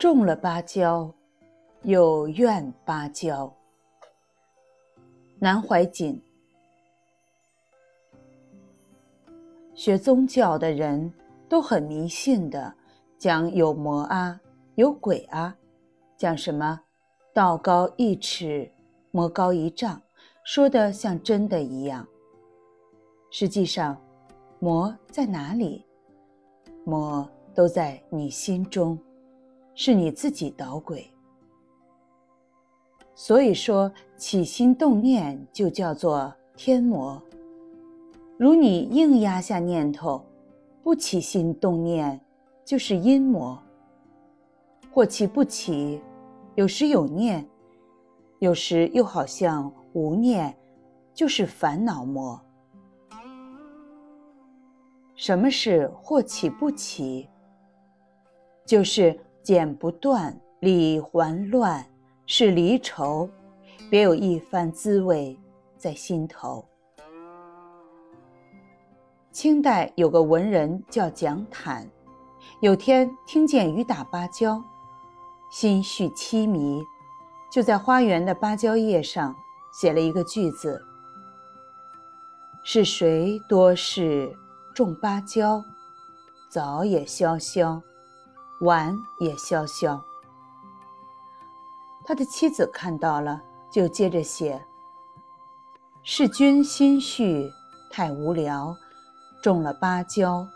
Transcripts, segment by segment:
种了芭蕉，又怨芭蕉。南怀瑾。学宗教的人都很迷信的，讲有魔啊，有鬼啊，讲什么道高一尺，魔高一丈，说的像真的一样。实际上，魔在哪里？魔都在你心中，是你自己捣鬼。所以说，起心动念就叫做天魔。如你硬压下念头，不起心动念，就是阴魔；或起不起，有时有念，有时又好像无念，就是烦恼魔。什么是或起不起？就是剪不断，理还乱，是离愁，别有一番滋味在心头。清代有个文人叫蒋坦，有天听见雨打芭蕉，心绪凄迷，就在花园的芭蕉叶上写了一个句子：“是谁多事种芭蕉，早也萧萧，晚也萧萧。”他的妻子看到了，就接着写：“是君心绪太无聊。”种了芭蕉，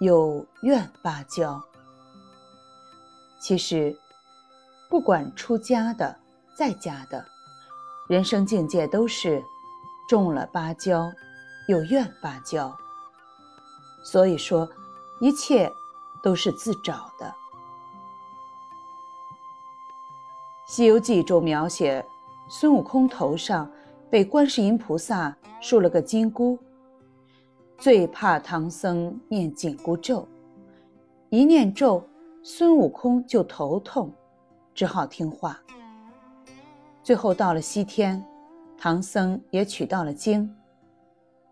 又怨芭蕉。其实，不管出家的、在家的，人生境界都是种了芭蕉，又怨芭蕉。所以说，一切都是自找的。《西游记》中描写孙悟空头上被观世音菩萨竖了个金箍。最怕唐僧念紧箍咒，一念咒，孙悟空就头痛，只好听话。最后到了西天，唐僧也取到了经。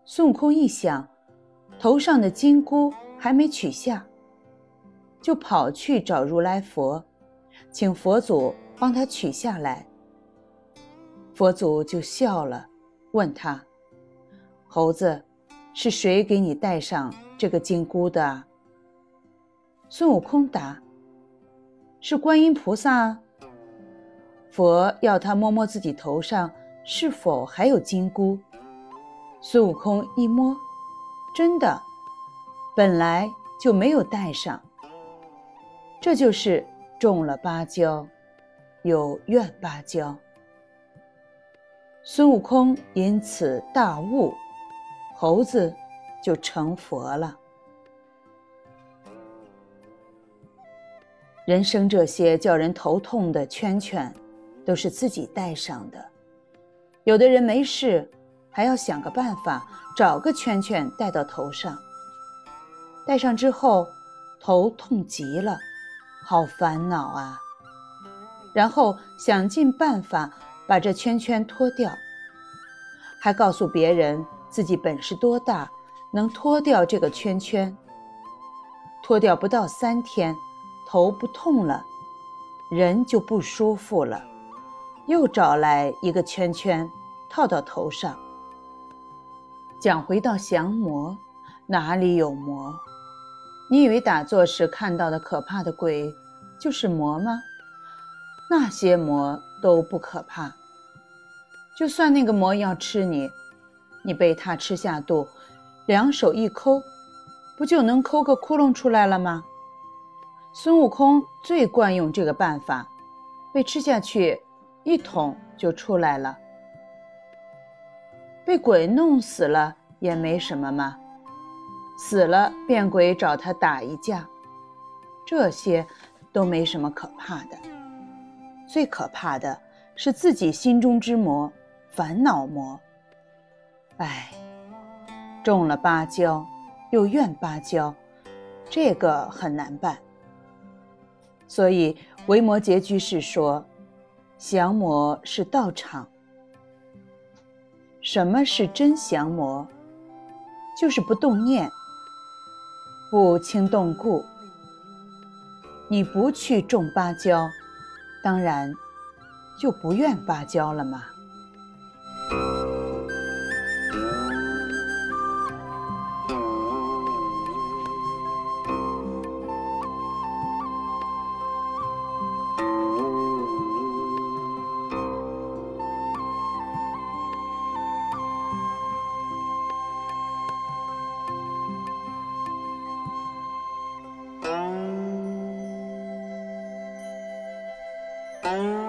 孙悟空一想，头上的金箍还没取下，就跑去找如来佛，请佛祖帮他取下来。佛祖就笑了，问他：“猴子。”是谁给你戴上这个金箍的？孙悟空答：“是观音菩萨。”佛要他摸摸自己头上是否还有金箍。孙悟空一摸，真的，本来就没有戴上。这就是种了芭蕉，有怨芭蕉。孙悟空因此大悟。猴子就成佛了。人生这些叫人头痛的圈圈，都是自己戴上的。有的人没事，还要想个办法找个圈圈戴到头上。戴上之后，头痛极了，好烦恼啊！然后想尽办法把这圈圈脱掉，还告诉别人。自己本事多大，能脱掉这个圈圈？脱掉不到三天，头不痛了，人就不舒服了，又找来一个圈圈套到头上。讲回到降魔，哪里有魔？你以为打坐时看到的可怕的鬼就是魔吗？那些魔都不可怕，就算那个魔要吃你。你被他吃下肚，两手一抠，不就能抠个窟窿出来了吗？孙悟空最惯用这个办法，被吃下去，一捅就出来了。被鬼弄死了也没什么嘛，死了变鬼找他打一架，这些都没什么可怕的。最可怕的是自己心中之魔，烦恼魔。哎，种了芭蕉，又怨芭蕉，这个很难办。所以维摩诘居士说：“降魔是道场。什么是真降魔？就是不动念，不轻动故。你不去种芭蕉，当然就不愿芭蕉了吗？Oh. you.